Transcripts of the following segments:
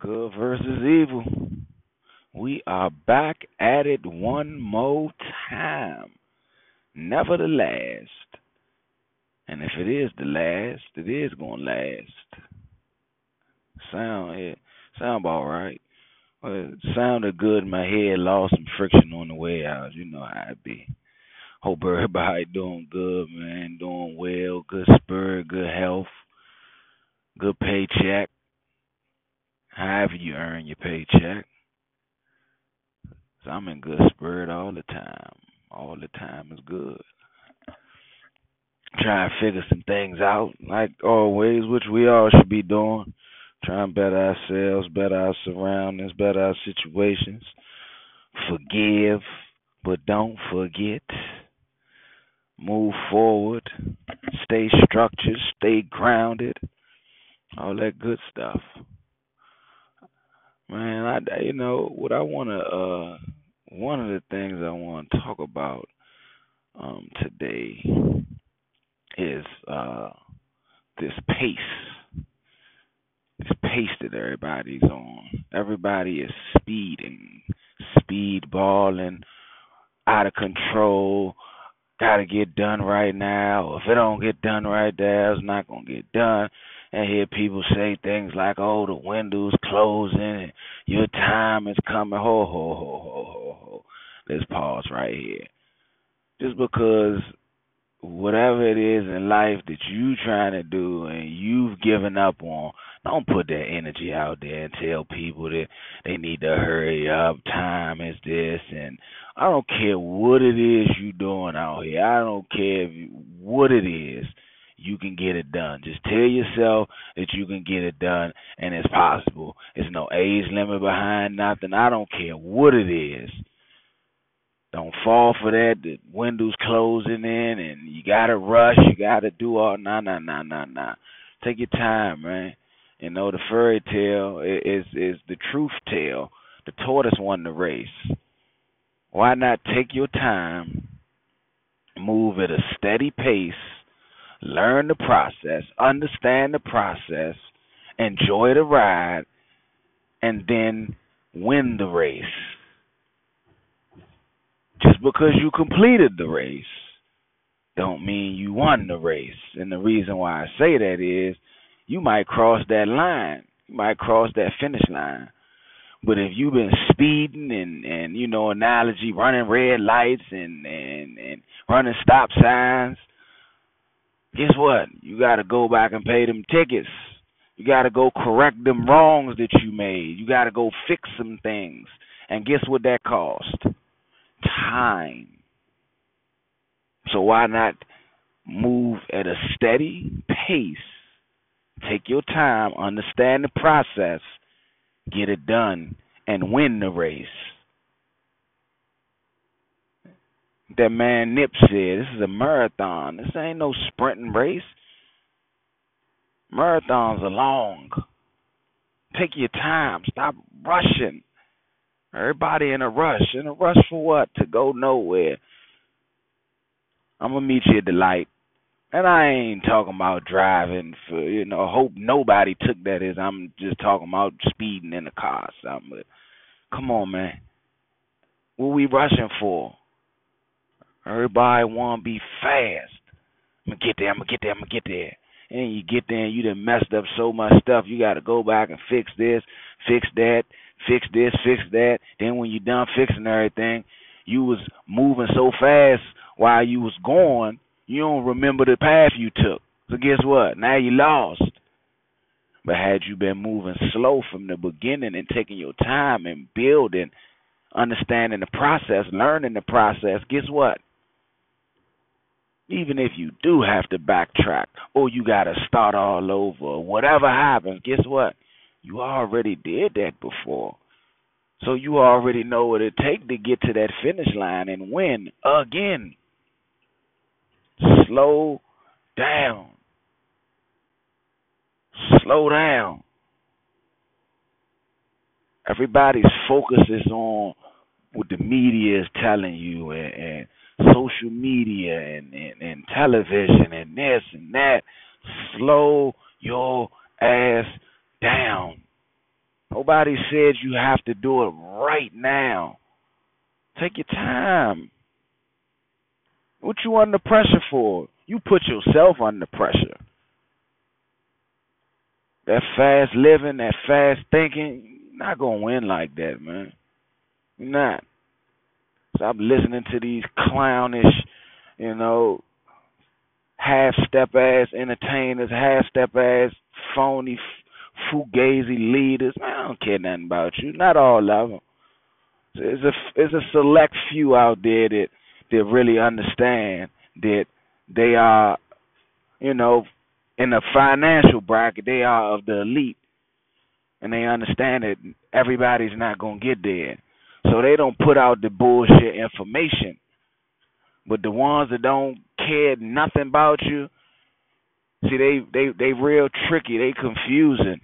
Good versus evil. We are back at it one more time. Never the last. And if it is the last, it is gonna last. Sound it sound about right. Well, it sounded good in my head, lost some friction on the way out. You know how it be. Hope everybody doing good, man, doing well, good spirit, good health, good paycheck. However you earn your paycheck. So I'm in good spirit all the time. All the time is good. Trying to figure some things out, like always, which we all should be doing. Trying to better ourselves, better our surroundings, better our situations. Forgive, but don't forget. Move forward. Stay structured, stay grounded. All that good stuff. Man, I you know what I want to uh one of the things I want to talk about um today is uh this pace. This pace that everybody's on. Everybody is speeding, speedballing, out of control. Got to get done right now. If it don't get done right there, it's not gonna get done and hear people say things like, "Oh, the window's closing and your time is coming." Ho ho ho ho ho ho. Let's pause right here. Just because whatever it is in life that you trying to do and you've given up on, don't put that energy out there and tell people that they need to hurry up. Time is this, and I don't care what it is you're doing out here. I don't care if, what it is you can get it done. Just tell yourself that you can get it done and it's possible. There's no age limit behind nothing. I don't care what it is. Don't fall for that. The windows closing in and you gotta rush, you gotta do all nah nah nah nah nah. Take your time, man. You know, the fairy tale is is the truth tale. The tortoise won the race. Why not take your time, move at a steady pace, learn the process, understand the process, enjoy the ride, and then win the race. Just because you completed the race don't mean you won the race. And the reason why I say that is you might cross that line. You might cross that finish line. But if you've been speeding and and you know analogy running red lights and and and running stop signs guess what? You got to go back and pay them tickets. You got to go correct them wrongs that you made. You got to go fix some things. And guess what that cost? Time. So why not move at a steady pace? Take your time, understand the process, get it done, and win the race. That man Nip said, this is a marathon. This ain't no sprinting race. Marathons are long. Take your time. Stop rushing. Everybody in a rush. In a rush for what? To go nowhere. I'm gonna meet you at the light. And I ain't talking about driving for you know, hope nobody took that as I'm just talking about speeding in the car or something. But come on man. What we rushing for? Everybody want to be fast. I'm gonna get there. I'm gonna get there. I'm gonna get there. And you get there and you done messed up so much stuff. You got to go back and fix this, fix that, fix this, fix that. Then when you done fixing everything, you was moving so fast while you was going, you don't remember the path you took. So guess what? Now you lost. But had you been moving slow from the beginning and taking your time and building, understanding the process, learning the process, guess what? Even if you do have to backtrack or you got to start all over whatever happens, guess what? You already did that before. So you already know what it takes to get to that finish line and win again. Slow down. Slow down. Everybody's focus is on what the media is telling you and, and social media and, and, and television and this and that. Slow your ass down. Nobody said you have to do it right now. Take your time. What you under pressure for? You put yourself under pressure. That fast living, that fast thinking, not gonna win like that, man. You're not. Stop listening to these clownish, you know, half step ass entertainers, half step ass phony fugazi leaders. Man, I don't care nothing about you. Not all of them. There's a there's a select few out there that that really understand that they are, you know, in the financial bracket, they are of the elite, and they understand that everybody's not gonna get there, so they don't put out the bullshit information. But the ones that don't care nothing about you, see, they they they real tricky. They confusing.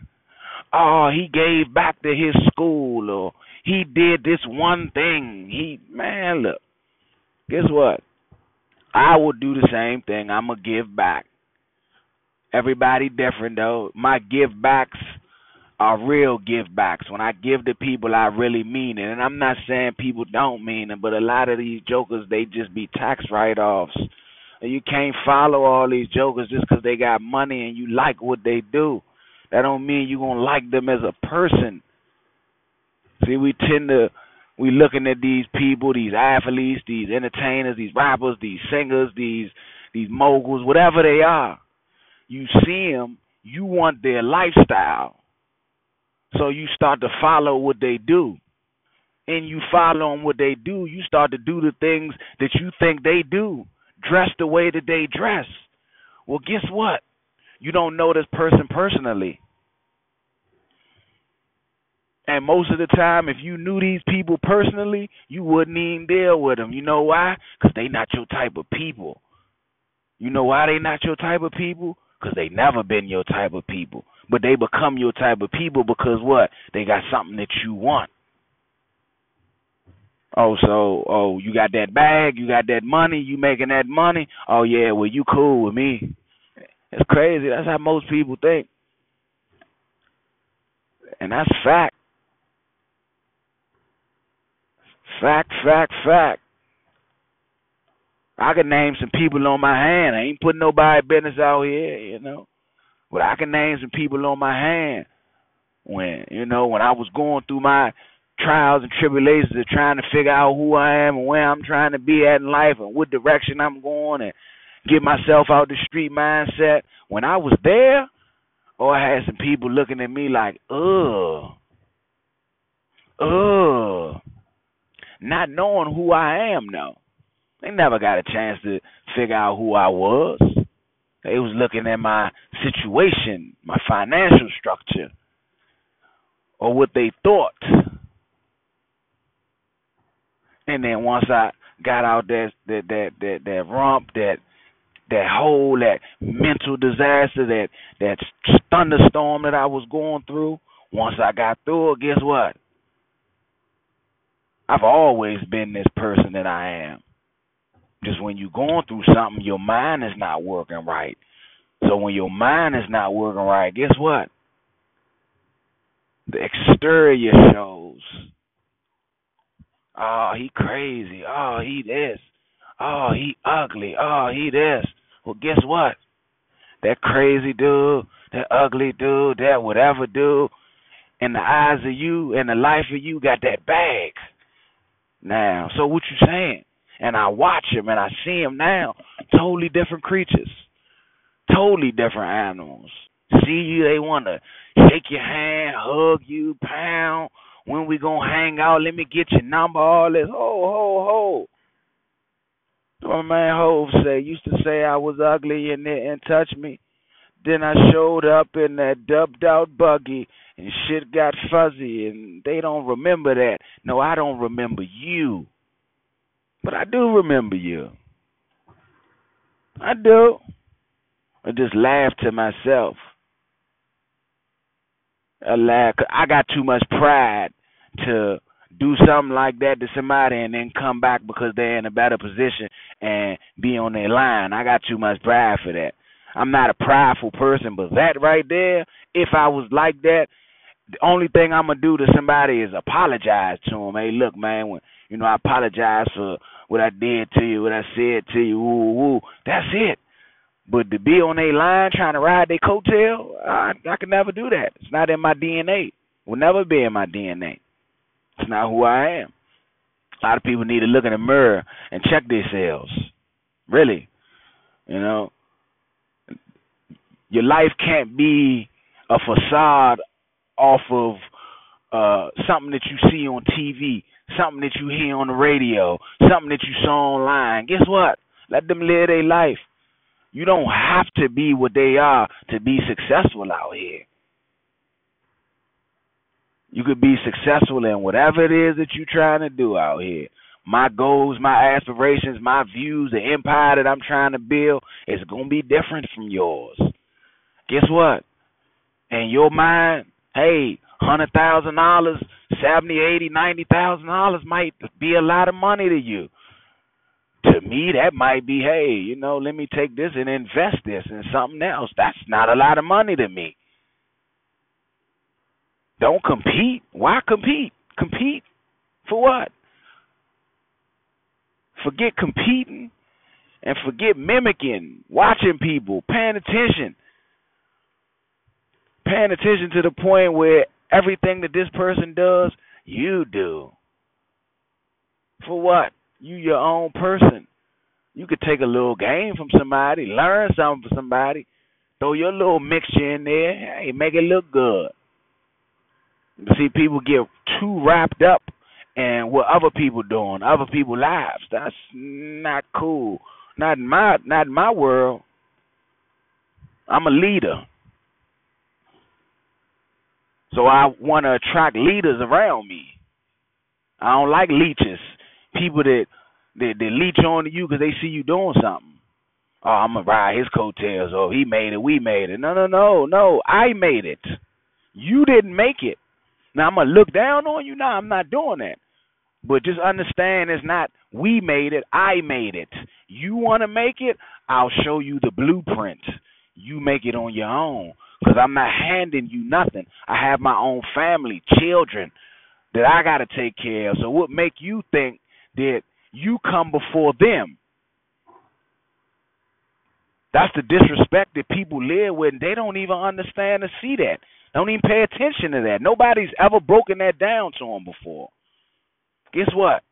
Oh, he gave back to his school, or he did this one thing. He man, look, guess what? I will do the same thing. I'm gonna give back. Everybody different though. My give backs are real give backs. When I give to people, I really mean it. And I'm not saying people don't mean it, but a lot of these jokers, they just be tax write offs. You can't follow all these jokers just because they got money and you like what they do. That don't mean you gonna like them as a person. See, we tend to we looking at these people, these athletes, these entertainers, these rappers, these singers, these these moguls, whatever they are. You see them, you want their lifestyle. So you start to follow what they do. And you follow them what they do, you start to do the things that you think they do. Dress the way that they dress. Well, guess what? You don't know this person personally. And most of the time, if you knew these people personally, you wouldn't even deal with them. You know why? Because they not your type of people. You know why they not your type of people? Because they never been your type of people. But they become your type of people because what? They got something that you want. Oh, so oh, you got that bag, you got that money, you making that money. Oh yeah, well you cool with me. It's crazy. That's how most people think. And that's fact. Fact, fact, fact. I can name some people on my hand. I ain't putting nobody business out here, you know. But I can name some people on my hand when, you know, when I was going through my trials and tribulations of trying to figure out who I am and where I'm trying to be at in life and what direction I'm going and get myself out the street mindset. When I was there, or oh, I had some people looking at me like, ugh, ugh not knowing who I am now. They never got a chance to figure out who I was. They was looking at my situation, my financial structure, or what they thought. And then once I got out that that that that, that rump, that that hole, that mental disaster, that that thunderstorm that I was going through, once I got through it, guess what? I've always been this person that I am. Just when you're going through something, your mind is not working right. So when your mind is not working right, guess what? The exterior shows. Oh, he crazy. Oh, he this. Oh, he ugly. Oh, he this. Well, guess what? That crazy dude, that ugly dude, that whatever dude, in the eyes of you and the life of you got that bag now. So what you saying? And I watch him and I see him now. Totally different creatures. Totally different animals. See you, they wanna shake your hand, hug you, pound. When we gonna hang out? Let me get your number. All this. Ho ho ho. My man Hove say used to say I was ugly and didn't touch me. Then I showed up in that dubbed out buggy and shit got fuzzy and they don't remember that. No, I don't remember you. But I do remember you. I do. I just laugh to myself. I laugh. I got too much pride to do something like that to somebody and then come back because they're in a better position and be on their line. I got too much pride for that. I'm not a prideful person, but that right there, if I was like that, the only thing I'm gonna do to somebody is apologize to them. Hey, look, man, when you know I apologize for what I did to you, what I said to you, woo woo. That's it. But to be on a line trying to ride their coattail, I I can never do that. It's not in my DNA. It Will never be in my DNA. It's not who I am. A lot of people need to look in the mirror and check themselves. Really. You know, your life can't be a facade off of uh, something that you see on TV, something that you hear on the radio, something that you saw online. Guess what? Let them live their life. You don't have to be what they are to be successful out here. You could be successful in whatever it is that you're trying to do out here. My goals, my aspirations, my views, the empire that I'm trying to build is going to be different from yours. Guess what? In your mind, hey, hundred thousand dollars, seventy, eighty, ninety thousand dollars might be a lot of money to you. To me, that might be, hey, you know, let me take this and invest this in something else. That's not a lot of money to me. Don't compete. Why compete? Compete for what? Forget competing and forget mimicking, watching people, paying attention. Paying attention to the point where everything that this person does, you do. For what? You your own person. You could take a little game from somebody, learn something from somebody, throw your little mixture in there, hey, make it look good. See, people get too wrapped up in what other people doing, other people's lives. That's not cool. Not in my not in my world. I'm a leader. So I want to attract leaders around me. I don't like leeches, people that that, that leech on to you because they see you doing something. Oh, I'm gonna ride his coattails. Oh, he made it, we made it. No, no, no, no. I made it. You didn't make it. Now I'm gonna look down on you. Now I'm not doing that. But just understand it's not we made it, I made it. You want to make it, I'll show you the blueprint. You make it on your own because I'm not handing you nothing. I have my own family, children that I got to take care of. So what make you think that you come before them? That's the disrespect that people live with, and they don't even understand to see that. Don't even pay attention to that. Nobody's ever broken that down to them before. Guess what?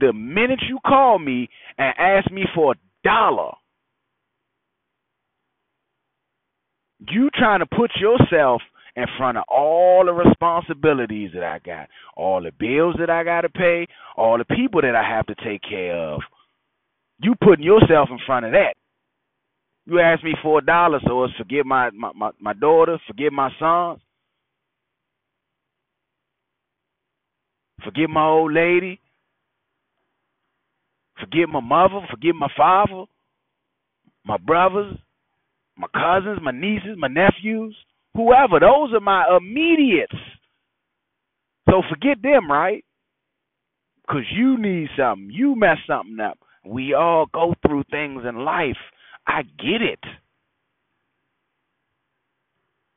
The minute you call me and ask me for a dollar, you trying to put yourself in front of all the responsibilities that I got, all the bills that I got to pay, all the people that I have to take care of. You putting yourself in front of that. You ask me for a dollar, so it's forgive my, my, my, my daughter, forgive my sons, forgive my old lady, forgive my mother, forgive my father, my brothers, my cousins, my nieces, my nephews, whoever. Those are my immediates. So forget them, right? Because you need something. You mess something up. We all go through things in life. I get it.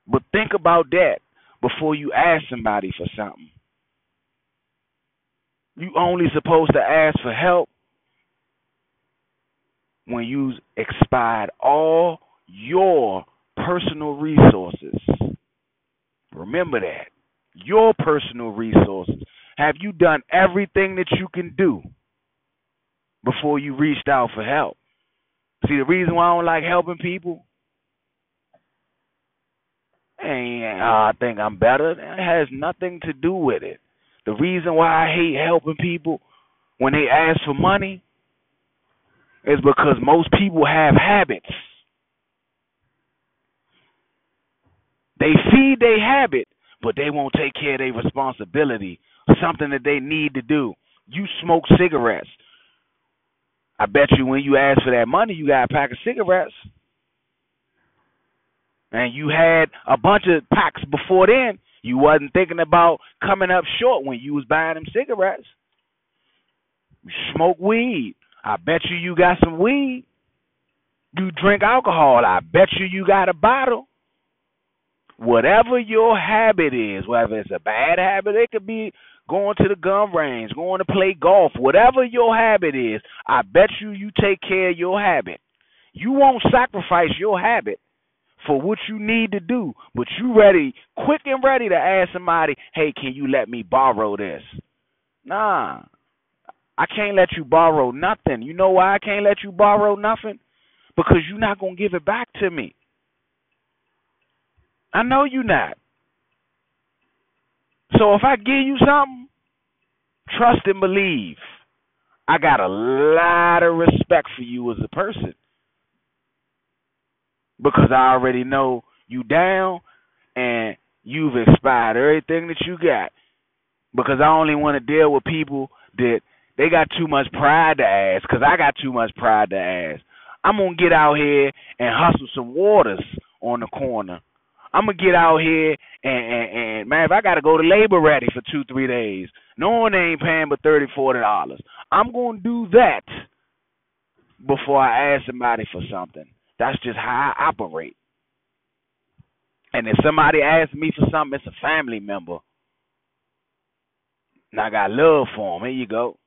But think about that before you ask somebody for something. You only supposed to ask for help when you've expired all your personal resources. Remember that. Your personal resources. Have you done everything that you can do before you reached out for help? See, the reason why I don't like helping people uh, I think I'm better. It has nothing to do with it. The reason why I hate helping people when they ask for money is because most people have habits. They feed their habit, but they won't take care of their responsibility, something that they need to do. You smoke cigarettes. I bet you when you ask for that money, you got a pack of cigarettes. And you had a bunch of packs before then. You wasn't thinking about coming up short when you was buying them cigarettes. You smoke weed. I bet you you got some weed. You drink alcohol. I bet you you got a bottle. Whatever your habit is, whether it's a bad habit, it could be going to the gun range, going to play golf, whatever your habit is, I bet you you take care of your habit. You won't sacrifice your habit for what you need to do, but you ready, quick and ready to ask somebody, hey, can you let me borrow this? Nah, I can't let you borrow nothing. You know why I can't let you borrow nothing? Because you're not going to give it back to me. I know you're not. So if I give you something, trust and believe. I got a lot of respect for you as a person because I already know you down and you've expired everything that you got. Because I only want to deal with people that they got too much pride to ask. Because I got too much pride to ask. I'm gonna get out here and hustle some waters on the corner. I'm gonna get out here and, and, and man, if I gotta go to labor ready for two, three days, no one ain't paying but thirty, forty dollars. I'm gonna do that before I ask somebody for something. That's just how I operate. And if somebody asks me for something, it's a family member. And I got love for them. Here you go.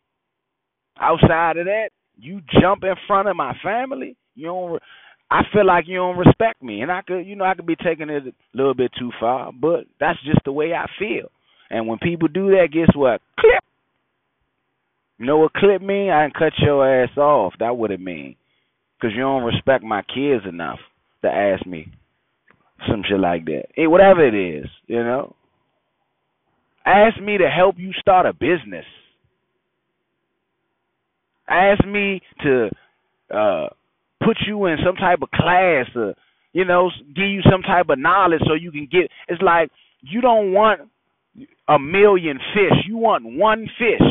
Outside of that, you jump in front of my family. You don't. I feel like you don't respect me, and I could, you know, I could be taking it a little bit too far, but that's just the way I feel. And when people do that, guess what? Clip. You know what clip mean? I can cut your ass off. That what it mean because you don't respect my kids enough to ask me some shit like that. Hey, whatever it is, you know. Ask me to help you start a business. Ask me to uh, put you in some type of class or, you know, give you some type of knowledge so you can get. It's like you don't want a million fish. You want one fish.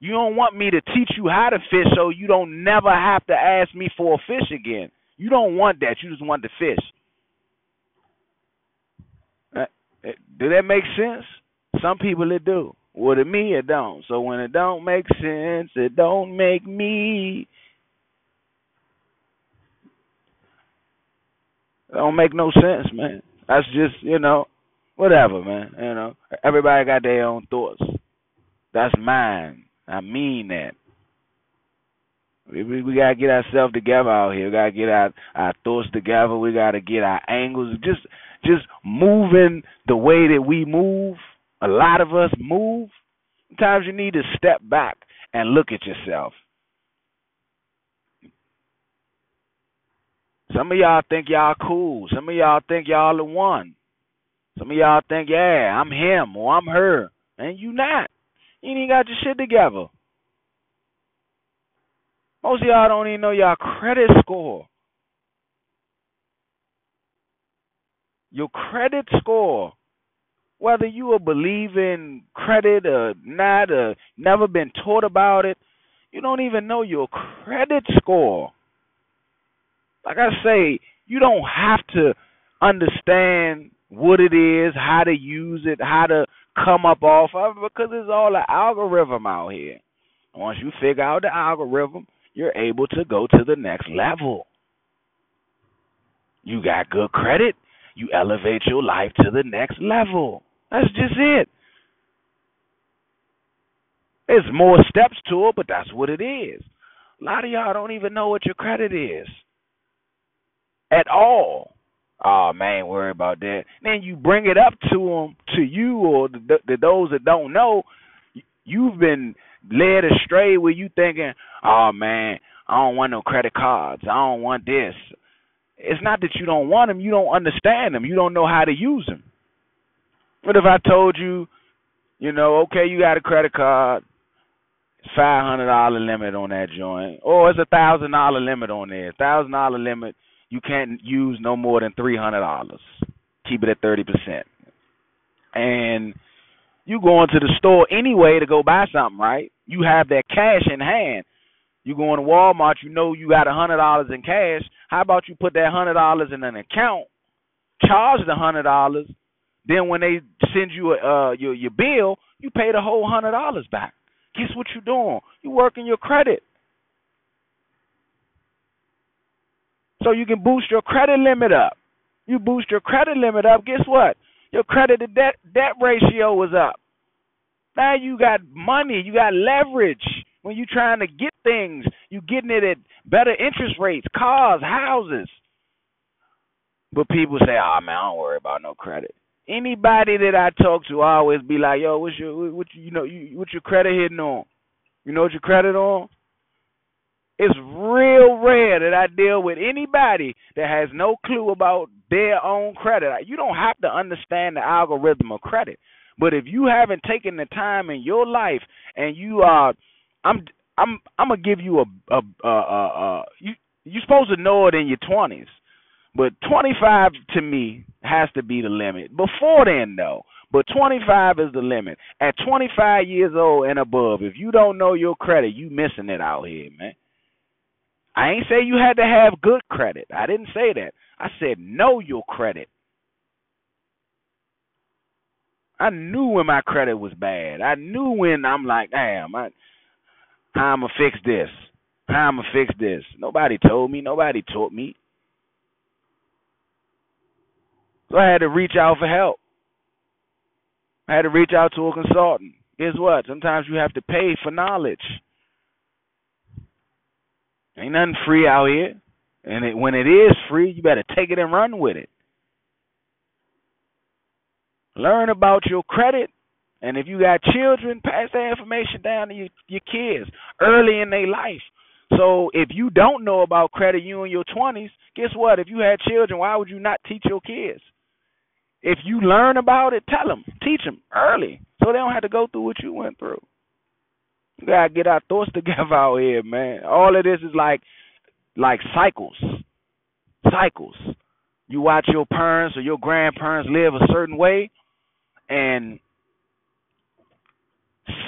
You don't want me to teach you how to fish so you don't never have to ask me for a fish again. You don't want that. You just want the fish. Uh, do that make sense? Some people it do. Well, to me it don't. So when it don't make sense, it don't make me. It don't make no sense, man. That's just you know, whatever, man. You know, everybody got their own thoughts. That's mine. I mean that. We, we, we gotta get ourselves together out here. We gotta get our our thoughts together. We gotta get our angles. Just just moving the way that we move. A lot of us move. Sometimes you need to step back and look at yourself. Some of y'all think y'all cool. Some of y'all think y'all the one. Some of y'all think, yeah, I'm him or I'm her. And you not. You ain't got your shit together. Most of y'all don't even know your credit score. Your credit score. Whether you are in credit or not, or never been taught about it, you don't even know your credit score. Like I say, you don't have to understand what it is, how to use it, how to come up off of it because it's all an algorithm out here. Once you figure out the algorithm, you're able to go to the next level. You got good credit, you elevate your life to the next level. That's just it. There's more steps to it, but that's what it is. A lot of y'all don't even know what your credit is at all oh man, worry about that. Then you bring it up to them, to you or the, the, those that don't know, you've been led astray where you thinking, oh man, I don't want no credit cards. I don't want this. It's not that you don't want them, you don't understand them. You don't know how to use them. What if I told you, you know, okay, you got a credit card, five hundred dollar limit on that joint, or it's a thousand dollar limit on there, thousand dollar limit you can't use no more than three hundred dollars. Keep it at thirty percent. And you go into the store anyway to go buy something, right? You have that cash in hand. You go into Walmart, you know you got a hundred dollars in cash. How about you put that hundred dollars in an account, charge the hundred dollars, then when they send you uh, your your bill, you pay the whole hundred dollars back. Guess what you're doing? You're working your credit. So you can boost your credit limit up. You boost your credit limit up, guess what? Your credit to debt debt ratio was up. Now you got money, you got leverage when you're trying to get things. You getting it at better interest rates, cars, houses. But people say, "Oh man, I don't worry about no credit." Anybody that I talk to I always be like, "Yo, what's your what you, you know you, what's your credit hitting on? You know what your credit on?" It's real rare that I deal with anybody that has no clue about their own credit. You don't have to understand the algorithm of credit, but if you haven't taken the time in your life and you are, I'm I'm I'm gonna give you a a a, a, a you you're supposed to know it in your twenties, but 25 to me has to be the limit. Before then, though, but 25 is the limit. At 25 years old and above, if you don't know your credit, you missing it out here, man. I ain't say you had to have good credit. I didn't say that. I said know your credit. I knew when my credit was bad. I knew when I'm like, damn, I, how I'm gonna fix this? How I'm gonna fix this? Nobody told me. Nobody taught me. So I had to reach out for help. I had to reach out to a consultant. Guess what? Sometimes you have to pay for knowledge. Ain't nothing free out here. And it, when it is free, you better take it and run with it. Learn about your credit. And if you got children, pass that information down to your, your kids early in their life. So if you don't know about credit, you in your 20s, guess what? If you had children, why would you not teach your kids? If you learn about it, tell them, teach them early, so they don't have to go through what you went through. We gotta get our thoughts together out here, man. All of this is like like cycles. Cycles. You watch your parents or your grandparents live a certain way and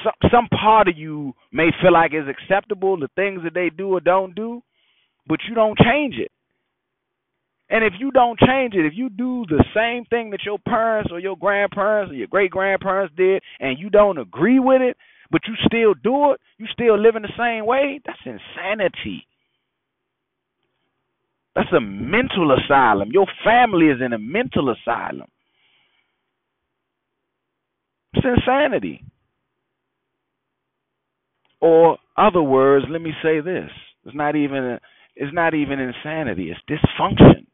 some some part of you may feel like it's acceptable the things that they do or don't do, but you don't change it. And if you don't change it, if you do the same thing that your parents or your grandparents or your great grandparents did and you don't agree with it, but you still do it, you still live in the same way, that's insanity. That's a mental asylum. Your family is in a mental asylum. It's insanity. Or other words, let me say this. It's not even a, it's not even insanity, it's dysfunction.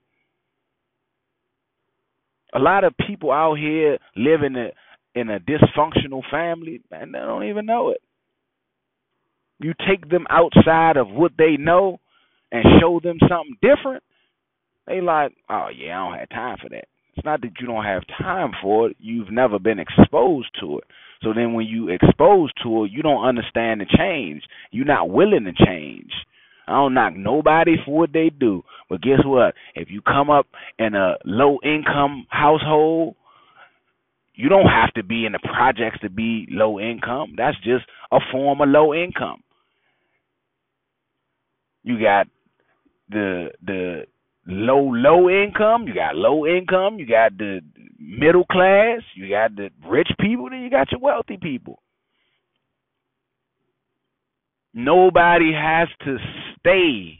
A lot of people out here in a in a dysfunctional family, and they don't even know it. You take them outside of what they know and show them something different, they like, oh yeah, I don't have time for that. It's not that you don't have time for it, you've never been exposed to it. So then when you exposed to it, you don't understand the change. You're not willing to change. I don't knock nobody for what they do. But guess what? If you come up in a low income household you don't have to be in the projects to be low income. That's just a form of low income. You got the the low low income, you got low income, you got the middle class, you got the rich people, then you got your wealthy people. Nobody has to stay.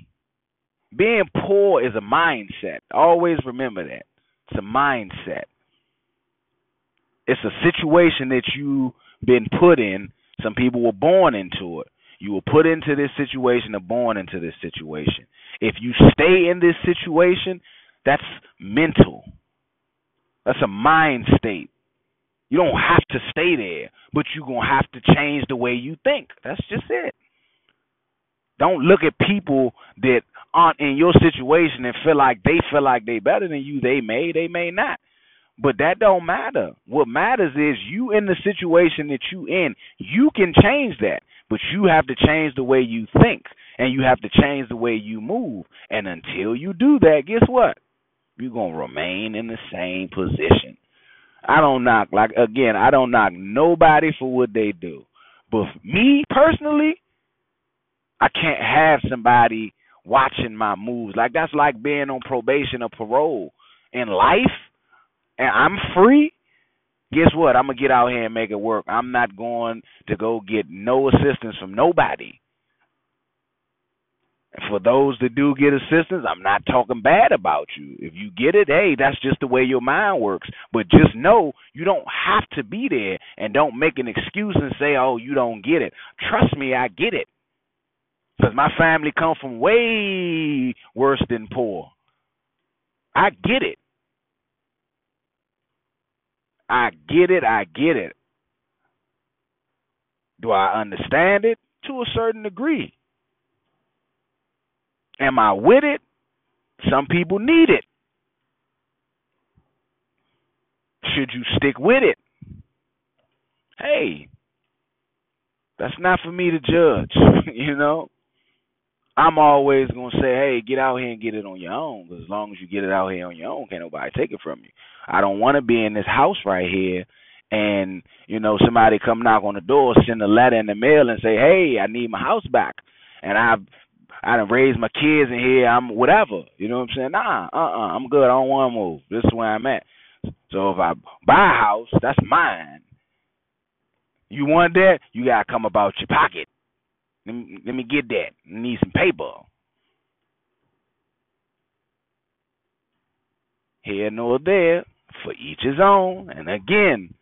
Being poor is a mindset. Always remember that. It's a mindset it's a situation that you've been put in. Some people were born into it. You were put into this situation or born into this situation. If you stay in this situation, that's mental. That's a mind state. You don't have to stay there, but you're going to have to change the way you think. That's just it. Don't look at people that aren't in your situation and feel like they feel like they better than you. They may, they may not. But that don't matter. What matters is you in the situation that you in. You can change that, but you have to change the way you think and you have to change the way you move. And until you do that, guess what? You're going to remain in the same position. I don't knock like again, I don't knock nobody for what they do. But me personally, I can't have somebody watching my moves. Like that's like being on probation or parole. In life, and I'm free, guess what? I'm gonna get out here and make it work. I'm not going to go get no assistance from nobody. for those that do get assistance, I'm not talking bad about you. If you get it, hey, that's just the way your mind works. But just know you don't have to be there and don't make an excuse and say, oh, you don't get it. Trust me, I get it. Because my family come from way worse than poor. I get it. I get it. I get it. Do I understand it? To a certain degree. Am I with it? Some people need it. Should you stick with it? Hey, that's not for me to judge, you know? I'm always gonna say, hey, get out here and get it on your own. Because as long as you get it out here on your own, can't nobody take it from you. I don't want to be in this house right here, and you know somebody come knock on the door, send a letter in the mail, and say, hey, I need my house back, and I've I done raised my kids in here. I'm whatever. You know what I'm saying? Nah, uh, uh-uh, uh, I'm good. I don't want to move. This is where I'm at. So if I buy a house, that's mine. You want that? You gotta come about your pocket. Let me, let me get that. I need some paper. Here nor there, for each his own. And again,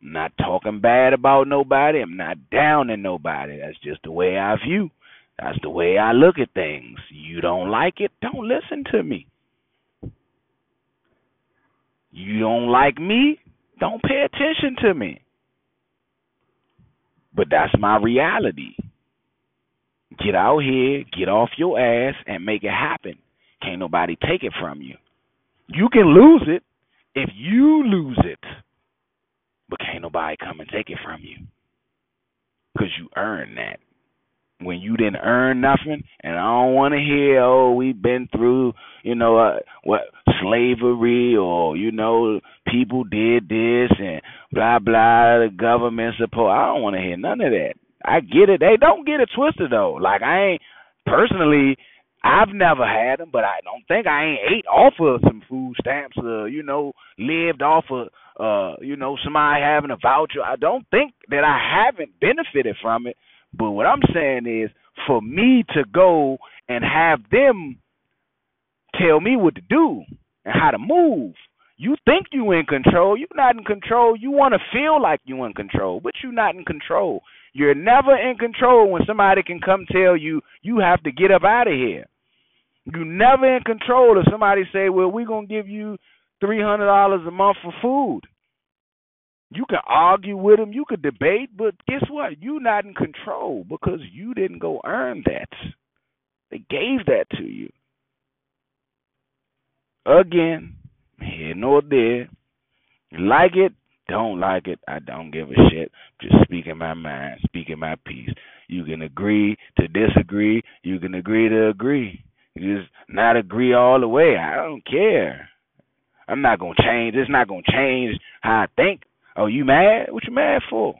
not talking bad about nobody. I'm not downing nobody. That's just the way I view. That's the way I look at things. You don't like it, don't listen to me. You don't like me, don't pay attention to me. But that's my reality. Get out here, get off your ass, and make it happen. Can't nobody take it from you. You can lose it if you lose it, but can't nobody come and take it from you because you earned that. When you didn't earn nothing, and I don't want to hear, oh, we've been through, you know, uh, what slavery, or you know, people did this and blah blah. The government support. I don't want to hear none of that. I get it. They don't get it twisted though. Like I ain't personally. I've never had them, but I don't think I ain't ate off of some food stamps. Uh, you know, lived off of uh, you know, somebody having a voucher. I don't think that I haven't benefited from it. But what I'm saying is, for me to go and have them tell me what to do and how to move. You think you in control. You're not in control. You want to feel like you in control, but you're not in control. You're never in control when somebody can come tell you you have to get up out of here. You're never in control if somebody say, "Well, we're gonna give you three hundred dollars a month for food." You can argue with them, you could debate, but guess what? You're not in control because you didn't go earn that. They gave that to you. Again, here nor there. Like it, don't like it, I don't give a shit. Just speaking my mind, speaking my piece. You can agree to disagree. You can agree to agree. You just not agree all the way. I don't care. I'm not gonna change. It's not gonna change how I think. Oh, you mad? What you mad for?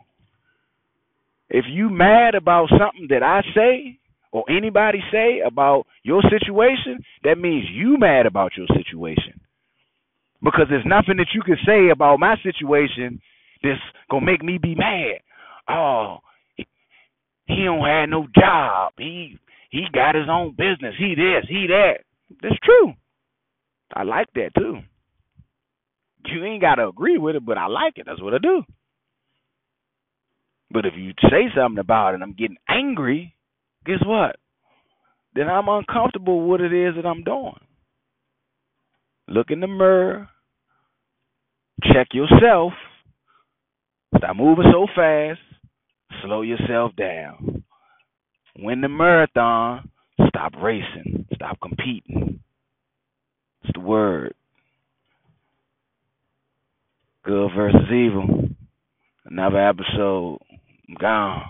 If you mad about something that I say or anybody say about your situation, that means you mad about your situation because there's nothing that you can say about my situation that's gonna make me be mad. Oh, he, don't have no job. He he got his own business. He this, he that. That's true. I like that too. You ain't gotta agree with it, but I like it. That's what I do. But if you say something about it I'm getting angry, guess what? Then I'm uncomfortable with what it is that I'm doing. Look in the mirror, check yourself. Stop moving so fast. Slow yourself down. Win the marathon. Stop racing. Stop competing. It's the word. Good versus evil. Another episode. I'm gone.